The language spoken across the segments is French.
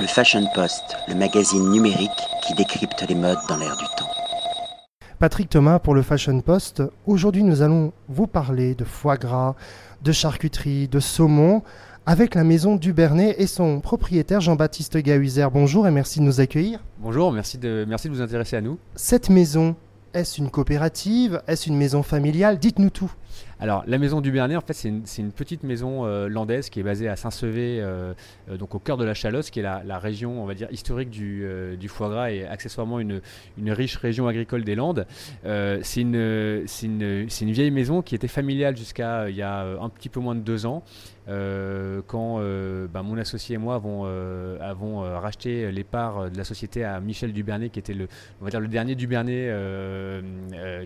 Le Fashion Post, le magazine numérique qui décrypte les modes dans l'air du temps. Patrick Thomas pour le Fashion Post. Aujourd'hui, nous allons vous parler de foie gras, de charcuterie, de saumon avec la maison Dubernay et son propriétaire Jean-Baptiste Gahuizer. Bonjour et merci de nous accueillir. Bonjour, merci de, merci de vous intéresser à nous. Cette maison, est-ce une coopérative? Est-ce une maison familiale? Dites-nous tout. Alors, la maison du Bernet, en fait, c'est une, petite maison euh, landaise qui est basée à Saint-Sevé, euh, euh, donc au cœur de la Chalosse, qui est la, région, on va dire, historique du, foie gras et accessoirement une, riche région agricole des Landes. c'est une, vieille maison qui était familiale jusqu'à il y a un petit peu moins de deux ans. quand ben, mon associé et moi avons, racheté les parts de la société à Michel Dubernet, qui était le, on va dire, le dernier Dubernet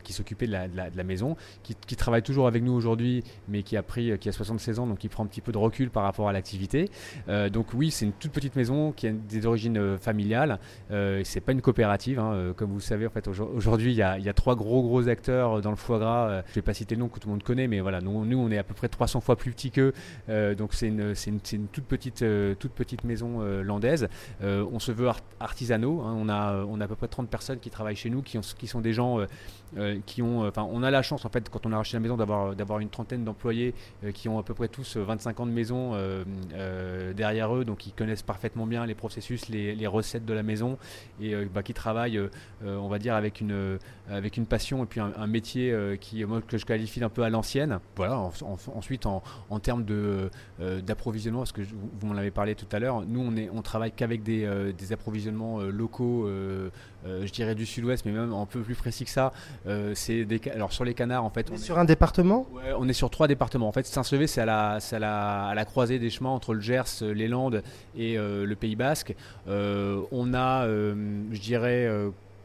qui s'occupait de, la, maison, qui travaille toujours avec nous aujourd'hui, mais qui a pris, qui a 76 ans, donc qui prend un petit peu de recul par rapport à l'activité. Euh, donc oui, c'est une toute petite maison qui a des origines euh, familiales. Euh, c'est pas une coopérative, hein. euh, comme vous savez. En fait, aujourd'hui, il y, a trois gros gros acteurs dans le foie gras. je vais pas citer le nom que tout le monde connaît, mais voilà, nous, nous on est à peu près 300 fois plus petit qu'eux. donc c'est une, une, une, toute petite toute petite maison landaise. on se veut artisanaux. Hein. on a on a à peu près 30 personnes qui travaillent chez nous, qui, ont, qui sont des gens qui ont. Enfin, on a la chance en fait quand on a racheté la maison d'avoir euh, d'avoir une trentaine d'employés euh, qui ont à peu près tous 25 euh, ans de maison derrière eux, donc ils connaissent parfaitement bien les processus, les, recettes de la maison et bah, qui travaillent, on va dire, avec une, avec une passion et puis un, métier qui, moi, que je qualifie d'un peu à l'ancienne. Voilà, ensuite, en, en termes d'approvisionnement, parce que vous m'en avez parlé tout à l'heure, nous, on, est, on travaille qu'avec des, des, approvisionnements locaux, je dirais du sud-ouest, mais même un peu plus précis que ça. c'est des, alors sur les canards, en fait. On, est sur un département on est sur trois départements. En fait, Saint-Sevé, c'est à la, à, la, croisée des chemins entre le Gers, les Landes et euh, le Pays Basque. Euh, on a, euh, je dirais,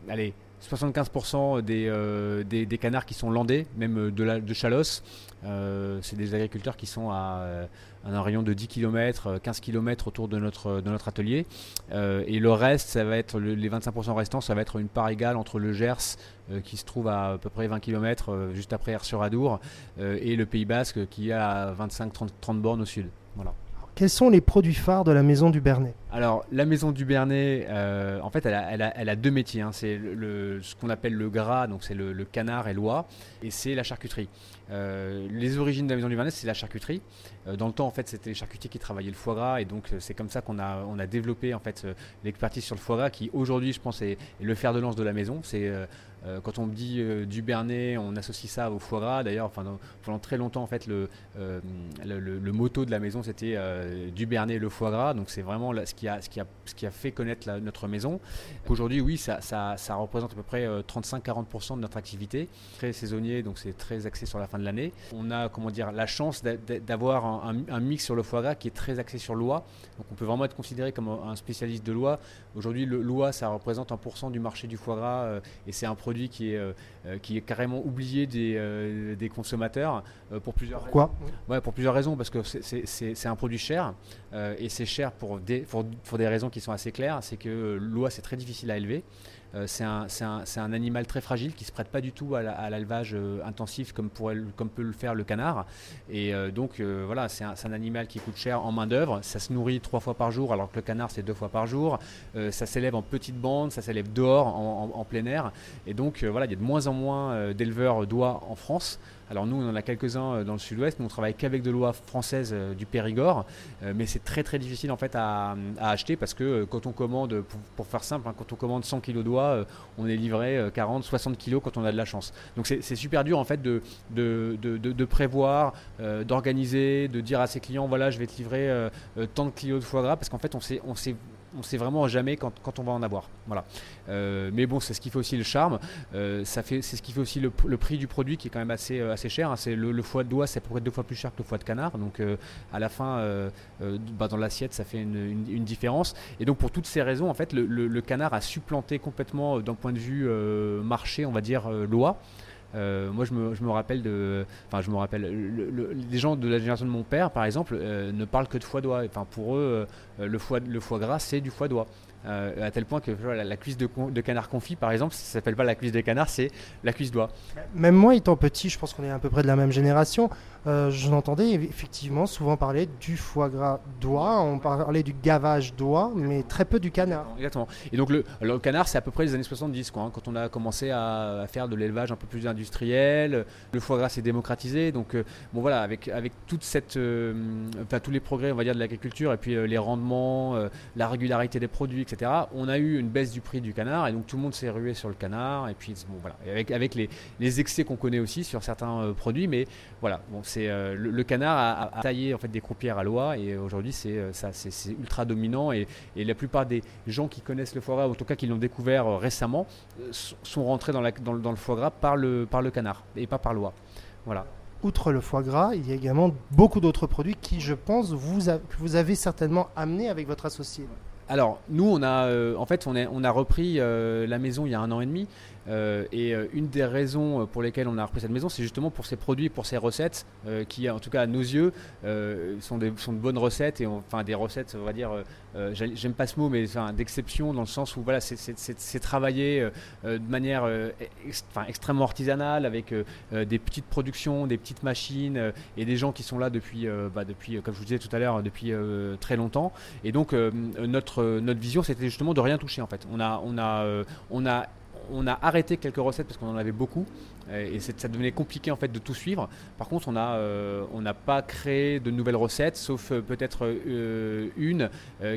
allez, 75% des, des, canards qui sont landais, même de, la, de Chalosse. c'est des agriculteurs qui sont à, un rayon de 10 km, 15 km autour de notre, atelier. et le reste, ça va être les 25% restants, ça va être une part égale entre le Gers, euh, qui se trouve à à peu près 20 km euh, juste après Air-sur-Adour, euh, et le Pays Basque qui est à 25-30 bornes au sud. Voilà. Quels sont les produits phares de la maison du Bernet Alors, la maison du Bernet, en fait, elle a, deux métiers. Hein. C'est ce qu'on appelle le gras, donc c'est le, canard et l'oie, et c'est la charcuterie. les origines de la maison du Bernet, c'est la charcuterie. dans le temps, en fait, c'était les charcutiers qui travaillaient le foie gras, et donc c'est comme ça qu'on a, développé en fait l'expertise sur le foie gras, qui aujourd'hui, je pense, est, le fer de lance de la maison. Euh, quand on dit euh, du Bernet, on associe ça au foie gras. D'ailleurs, pendant très longtemps, en fait, le, euh, le, motto de la maison, c'était du Bernet, le foie gras. Donc, c'est vraiment ce, qui a, ce, qui a, ce qui a fait connaître notre maison. Aujourd'hui, oui, ça, ça, représente à peu près 35-40% de notre activité. Très saisonnier, donc c'est très axé sur la fin de l'année. On a, comment dire, la chance d'avoir un, mix sur le foie gras qui est très axé sur l'oie. Donc, on peut vraiment être considéré comme un spécialiste de l'oie. Aujourd'hui, l'oie, ça représente 1% du marché du foie gras et c'est un produit qui est, euh, euh, qui est carrément oublié des, euh, des consommateurs pour plusieurs Pourquoi ouais, Pour plusieurs raisons, parce que c'est un produit cher et c'est cher pour des, pour, pour, des raisons qui sont assez claires. C'est que l'oie, c'est très difficile à élever. Euh, c'est un, animal très fragile qui ne se prête pas du tout à l'élevage euh, intensif comme, comme peut le faire le canard. Et euh, donc voilà, c'est un, animal qui coûte cher en main d'œuvre. Ça se nourrit trois fois par jour alors que le canard c'est deux fois par jour. ça s'élève en petites bandes, ça s'élève dehors en, plein air. Et donc voilà, il y a de moins en moins d'éleveurs d'oies en France. Alors nous, on en a quelques-uns euh, dans le sud-ouest, mais on travaille qu'avec de l'oie française euh, du Périgord. Euh, mais c'est très très difficile en fait à, acheter parce que quand on commande, pour, faire simple, hein, quand on commande 100 kg d'oie, on est livré 40, 60 kg quand on a de la chance. Donc c'est super dur en fait de, de, prévoir, d'organiser, de dire à ses clients voilà, je vais te livrer tant de kilos de foie gras parce qu'en fait on sait, on sait on sait vraiment jamais quand, on va en avoir. Voilà. Euh, mais bon, c'est ce qui fait aussi le charme. Euh, c'est ce qui fait aussi le, prix du produit qui est quand même assez, euh, cher. Hein. Le, foie de doigt, c'est à peu deux fois plus cher que le foie de canard. Donc à la fin, bah, dans l'assiette, ça fait une, différence. Et donc pour toutes ces raisons, en fait, le, canard a supplanté complètement d'un point de vue marché, on va dire, loi. Euh, moi, je me, je me, rappelle de. Enfin, je me rappelle. les gens de la génération de mon père, par exemple, euh, ne parlent que de foie d'oie. Enfin, pour eux, euh, le, foie, le foie gras, c'est du foie d'oie. à tel point que la, cuisse de, canard confit, par exemple, ça s'appelle pas la cuisse de canard, c'est la cuisse d'oie. Même moi, étant petit, je pense qu'on est à peu près de la même génération, je l'entendais effectivement souvent parler du foie gras d'oie, on parlait du gavage d'oie, mais très peu du canard. Exactement. Et donc le, le canard, c'est à peu près les années 70, quoi, hein, quand on a commencé à, faire de l'élevage un peu plus industriel. Le foie gras s'est démocratisé. Donc, euh, bon voilà, avec, avec toute cette, euh, enfin, tous les progrès, on va dire, de l'agriculture et puis euh, les rendements, la régularité des produits, etc., on a eu une baisse du prix du canard et donc tout le monde s'est rué sur le canard. Et puis, bon voilà, avec, avec les, les excès qu'on connaît aussi sur certains produits, mais voilà, bon, c'est le, canard a, taillé en fait des croupières à l'oie et aujourd'hui c'est ça, c'est ultra dominant et, et, la plupart des gens qui connaissent le foie gras, en tout cas qui l'ont découvert récemment, sont rentrés dans, la, dans, dans, le foie gras par le, par le canard et pas par l'oie. Voilà. Outre le foie gras, il y a également beaucoup d'autres produits qui, je pense, vous que vous avez certainement amené avec votre associé. Alors, nous, on a, euh, en fait, on, est, on a repris euh, la maison il y a un an et demi. Euh, et euh, une des raisons euh, pour lesquelles on a repris cette maison, c'est justement pour ces produits, pour ces recettes, qui, en tout cas à nos yeux, sont, des, sont de bonnes recettes, et enfin des recettes, on va dire, j'aime pas ce mot, mais d'exception, dans le sens où voilà, c'est travaillé de manière extrêmement artisanale, avec des petites productions, des petites machines, et des gens qui sont là depuis, bah, depuis comme je vous disais tout à l'heure, depuis très longtemps. Et donc, notre, notre vision, c'était justement de rien toucher, en fait. On a, on a, on a on a arrêté quelques recettes parce qu'on en avait beaucoup et ça devenait compliqué en fait de tout suivre. Par contre, on n'a euh, n'a pas créé de nouvelles recettes, sauf euh, peut-être euh, une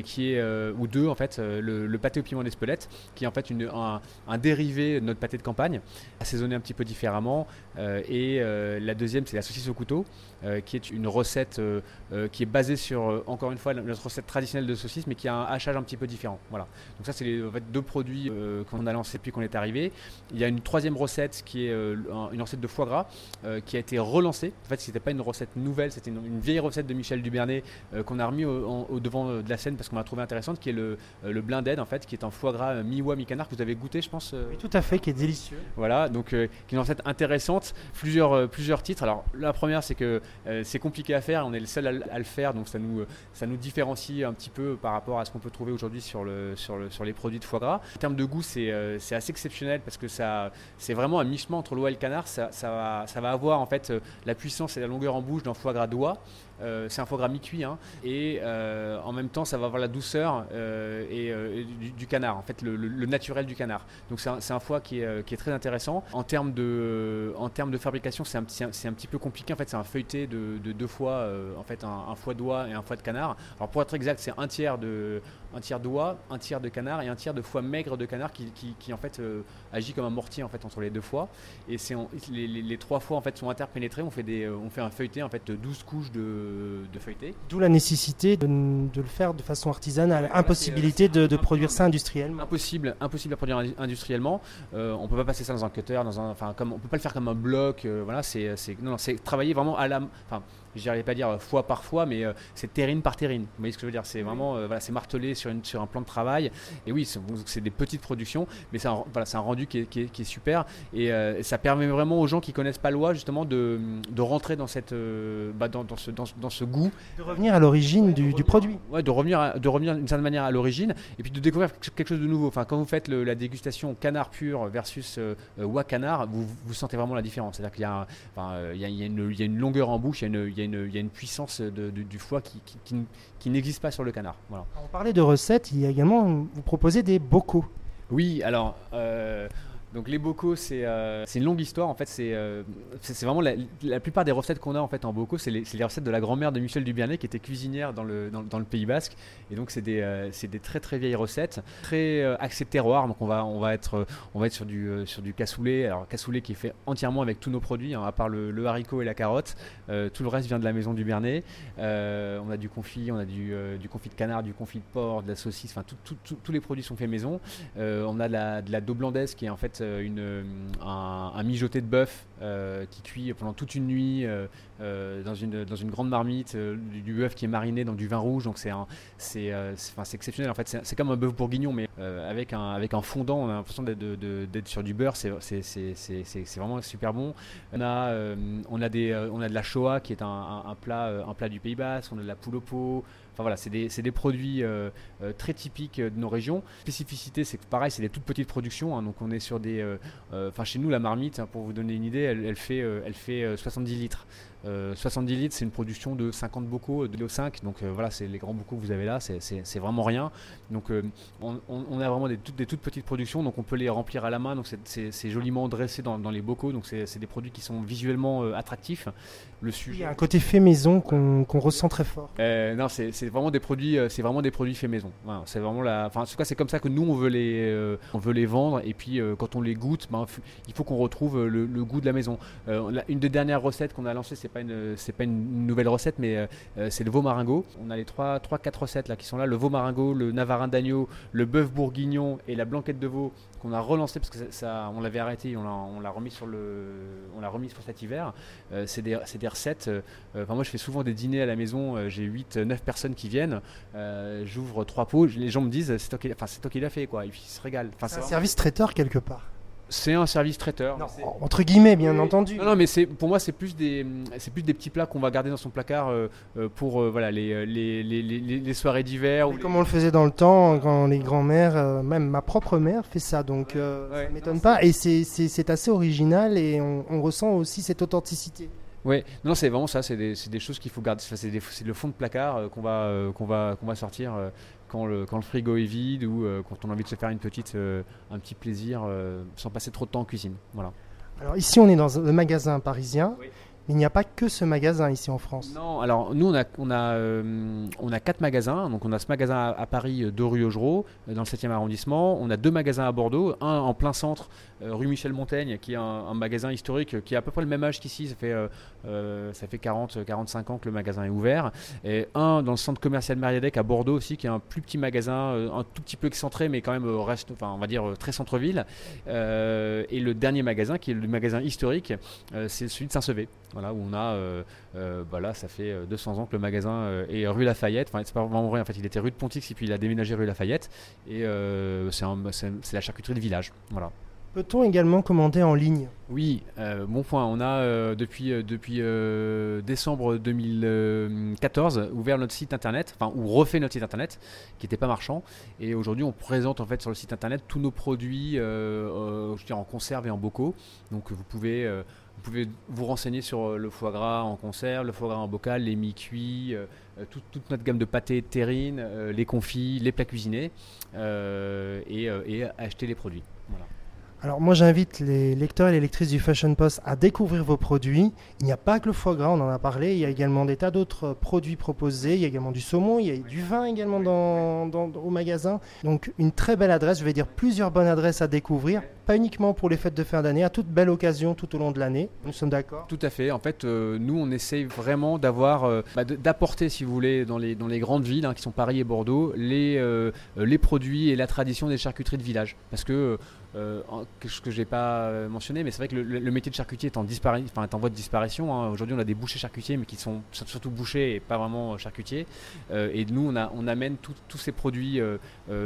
qui est ou deux en fait, le, pâté au piment d'Espelette, qui est en fait une, un, dérivé de notre pâté de campagne, assaisonné un petit peu différemment. et la deuxième, c'est la saucisse au couteau, qui est une recette qui est basée sur encore une fois notre recette traditionnelle de saucisse, mais qui a un hachage un petit peu différent. Voilà. Donc ça, c'est en fait, deux produits qu'on a lancés depuis qu'on est arrivé. Il y a une troisième recette qui est une recette de foie gras euh, qui a été relancée. En fait, c'était pas une recette nouvelle, c'était une, vieille recette de Michel Dubernet euh, qu'on a remis au, devant euh, de la scène parce qu'on l'a trouvé intéressante, qui est le, le blinded en fait, qui est un foie gras mi-oie mi-canard que vous avez goûté, je pense. Oui, tout à fait, qui est délicieux. Voilà, donc qui est une recette intéressante, plusieurs, plusieurs titres. Alors la première, c'est que c'est compliqué à faire, on est le seul à, le faire, donc ça nous, ça nous différencie un petit peu par rapport à ce qu'on peut trouver aujourd'hui sur, le, sur, le, sur les produits de foie gras. En termes de goût, c'est assez exceptionnel parce que ça, c'est vraiment un mi-chemin entre l'oie le canard. Ça, va, avoir en fait euh, la puissance et la longueur en bouche d'un foie gras d'oie. Euh, c'est un foie gras mi-cuit hein. et euh, en même temps ça va avoir la douceur et, du, canard, en fait le, naturel du canard. Donc c'est un, foie qui est, très intéressant. En termes de, en termes de fabrication, c'est un, un, petit peu compliqué. En fait, c'est un feuilleté de, deux foies, en fait un, foie d'oie et un foie de canard. Alors pour être exact, c'est un tiers de un tiers d'oie, un tiers de canard et un tiers de foie maigre de canard qui, qui, en fait agit comme un mortier en fait entre les deux foies. Et c'est les, les, trois foies en fait sont interpénétrés. On fait des, on fait un feuilleté en fait de 12 couches de de, feuilleter. D'où la nécessité de, le faire de façon artisanale, impossibilité de, produire ça industriellement. Impossible, impossible à produire industriellement. Euh, on peut pas passer ça dans un cutter, dans un, enfin comme on peut pas le faire comme un bloc. Euh, voilà, c'est, non, c'est travailler vraiment à la, enfin je n'arrive pas à dire fois par fois, mais euh, c'est terrine par terrine. Vous voyez ce que je veux dire? C'est vraiment, euh, voilà, c'est martelé sur, une, sur un plan de travail. Et oui, c'est des petites productions, mais c'est un, voilà, un rendu qui est, qui, est, super. Et euh, ça permet vraiment aux gens qui connaissent pas loi justement de, de rentrer dans, cette, bah, dans, dans, ce, dans, dans, ce goût. De revenir à l'origine du, du, produit. Ouais, de revenir, de revenir d'une certaine manière à l'origine, et puis de découvrir quelque chose de nouveau. Enfin, quand vous faites la dégustation canard pur versus wa canard, vous, vous sentez vraiment la différence. C'est-à-dire qu'il y, enfin, y, a, il y, a une, longueur en bouche, il y a une, y a une, il y a une puissance du foie qui, qui, n'existe pas sur le canard. Voilà. On parlait de recettes, il y a également, vous proposez des bocaux. Oui, alors euh, donc les bocaux, euh, c'est une longue histoire. En fait, c'est euh, vraiment la, plupart des recettes qu'on a en fait en bocaux, c'est les, recettes de la grand-mère de Michel Dubernet qui était cuisinière dans le, dans, le Pays Basque. Et donc c'est des, euh, des, très très vieilles recettes, très axées terroir. Donc on va, on va, être, on va être sur du, sur du cassoulet. Alors cassoulet qui est fait entièrement avec tous nos produits, hein, à part le, haricot et la carotte. tout le reste vient de la maison Dubernet. on a du confit, on a du, confit de canard, du confit de porc, de la saucisse. Enfin, tous les produits sont faits maison. on a de la, de la qui est en fait euh, une, euh, un, mijoté de bœuf euh, qui cuit pendant toute une nuit dans, une, dans une grande marmite, du, bœuf qui est mariné dans du vin rouge. Donc c'est c'est exceptionnel. En fait, c'est comme un bœuf bourguignon, mais avec, un, avec un fondant. On a l'impression d'être sur du beurre. C'est vraiment super bon. On a, on, a des, on a de la shoah qui est un, plat, un plat du Pays Basque. On a de la poule au pot. Enfin voilà, c'est des, des, produits très typiques de nos régions. Spécificité, c'est que pareil, c'est des toutes petites productions. Hein, donc on est sur des. Enfin chez nous, la marmite, hein, pour vous donner une idée, elle fait, elle fait 70 litres. 70 litres, c'est une production de 50 bocaux, de 5. Donc voilà, c'est les grands bocaux que vous avez là, c'est vraiment rien. Donc on, on, a vraiment des, toutes, des toutes petites productions, donc on peut les remplir à la main. Donc c'est joliment dressé dans, dans les bocaux. Donc c'est des produits qui sont visuellement attractifs. Le sujet. Il y a un côté fait maison qu'on ressent très fort. non, c'est vraiment des produits, c'est vraiment des produits fait maison. c'est vraiment la. Enfin, en tout cas, c'est comme ça que nous on veut les, on veut les vendre. Et puis quand on les goûte, ben, il faut qu'on retrouve le, le, goût de la maison. une des dernières recettes qu'on a lancées, c'est pas une, c'est pas une nouvelle recette, mais c'est le veau maringot. On a les trois, trois, quatre recettes là qui sont là le veau maringot, le navarin d'agneau, le bœuf bourguignon et la blanquette de veau qu'on a relancé parce que ça, on l'avait arrêté, on l'a remis sur le, on l'a remis pour cet hiver. Euh, c'est des, des, recettes. Euh, enfin moi je fais souvent des dîners à la maison. Euh, j'ai 8, 9 personnes qui viennent. J'ouvre trois pots. Les gens me disent c'est toi qui, enfin c'est toi qui l'as fait quoi. Ils se régalent. Enfin, c'est un service traiteur quelque part. C'est un service traiteur. entre guillemets, bien entendu. Non, mais c'est pour moi, c'est plus des, c'est plus des petits plats qu'on va garder dans son placard euh, euh, pour euh, voilà les, les, les, les soirées d'hiver. Comme on le faisait dans le temps, quand les grands-mères, même ma propre mère fait ça, donc ça ne m'étonne pas. Et c'est assez original et on, on ressent aussi cette authenticité. Oui, non, c'est vraiment ça, c'est des, des, choses qu'il faut garder. C'est le fond de placard qu'on va, qu'on va, qu'on va sortir quand le, quand le, frigo est vide ou euh, quand on a envie de se faire une petite, euh, un petit plaisir euh, sans passer trop de temps en cuisine. Voilà. Alors ici on est dans le magasin parisien. Il n'y a pas que ce magasin ici en France. Non, alors nous on a, on a, on a quatre magasins. Donc on a ce magasin à, Paris de rue Augereau, dans le 7e arrondissement. On a deux magasins à Bordeaux, un en plein centre euh, rue Michel Montaigne, qui est un, magasin historique qui a à peu près le même âge qu'ici. Ça fait, euh, euh, ça fait 40, 45 ans que le magasin est ouvert. Et un dans le centre commercial Mariadec à Bordeaux aussi, qui est un plus petit magasin, un tout petit peu excentré, mais quand même reste, enfin, on va dire très centre-ville. et le dernier magasin, qui est le magasin historique, c'est celui de Saint-Sevé. Voilà, où on a, bah là, ça fait 200 ans que le magasin est rue Lafayette. Enfin, c'est pas vraiment vrai, en fait, il était rue de Pontix et puis il a déménagé rue Lafayette. Et c'est la charcuterie de village. Voilà. Peut-on également commander en ligne? Oui, euh, bon point. On a euh, depuis, euh, décembre 2014 ouvert notre site internet, enfin ou refait notre site internet qui n'était pas marchand. Et aujourd'hui, on présente en fait sur le site internet tous nos produits, je dire, en conserve et en bocaux. Donc vous pouvez vous pouvez vous renseigner sur le foie gras en conserve, le foie gras en bocal, les mi-cuits, toute notre gamme de pâtés, terrines, les confits, les plats cuisinés et, et, acheter les produits. Voilà. Alors moi j'invite les lecteurs et les lectrices du Fashion Post à découvrir vos produits. Il n'y a pas que le foie gras, on en a parlé, il y a également des tas d'autres produits proposés, il y a également du saumon, il y a du vin également dans, au magasin. Donc une très belle adresse, je vais dire plusieurs bonnes adresses à découvrir, pas uniquement pour les fêtes de fin d'année, à toute belle occasion tout au long de l'année. Nous sommes d'accord? Tout à fait, en fait euh, nous on essaye vraiment d'avoir, euh, bah, d'apporter si vous voulez dans les, dans les grandes villes hein, qui sont Paris et Bordeaux, les, euh, les produits et la tradition des charcuteries de village. Parce que euh, ce que je n'ai pas euh, mentionné, mais c'est vrai que le, métier de charcutier est en, enfin, est en voie de disparition. Hein. Aujourd'hui, on a des bouchers charcutiers, mais qui sont surtout bouchers et pas vraiment charcutiers. Euh, et nous, on, amène tous ces produits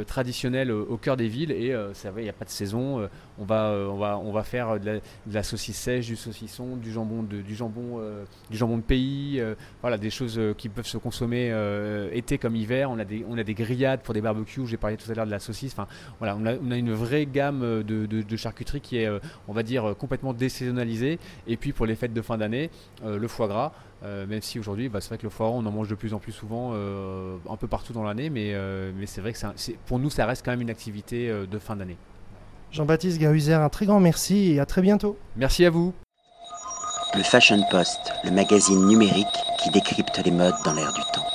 traditionnels au, cœur des villes. Et il n'y a pas de saison. on, va, faire de la, saucisse sèche, du saucisson, du jambon de, du jambon, du jambon de pays. voilà, des choses qui peuvent se consommer été comme hiver. On a, des, grillades pour des barbecues. J'ai parlé tout à l'heure de la saucisse. Enfin, voilà, on a une vraie gamme de, charcuterie qui est, euh, on va dire, complètement désaisonnalisée. Et puis pour les fêtes de fin d'année, euh, le foie gras. Euh, même si aujourd'hui, bah, c'est vrai que le foie gras, on en mange de plus en plus souvent, un peu partout dans l'année, mais, mais c'est vrai que c'est, pour nous, ça reste quand même une activité de fin d'année. Jean-Baptiste Gahuzer, un très grand merci et à très bientôt. Merci à vous. Le Fashion Post, le magazine numérique qui décrypte les modes dans l'air du temps.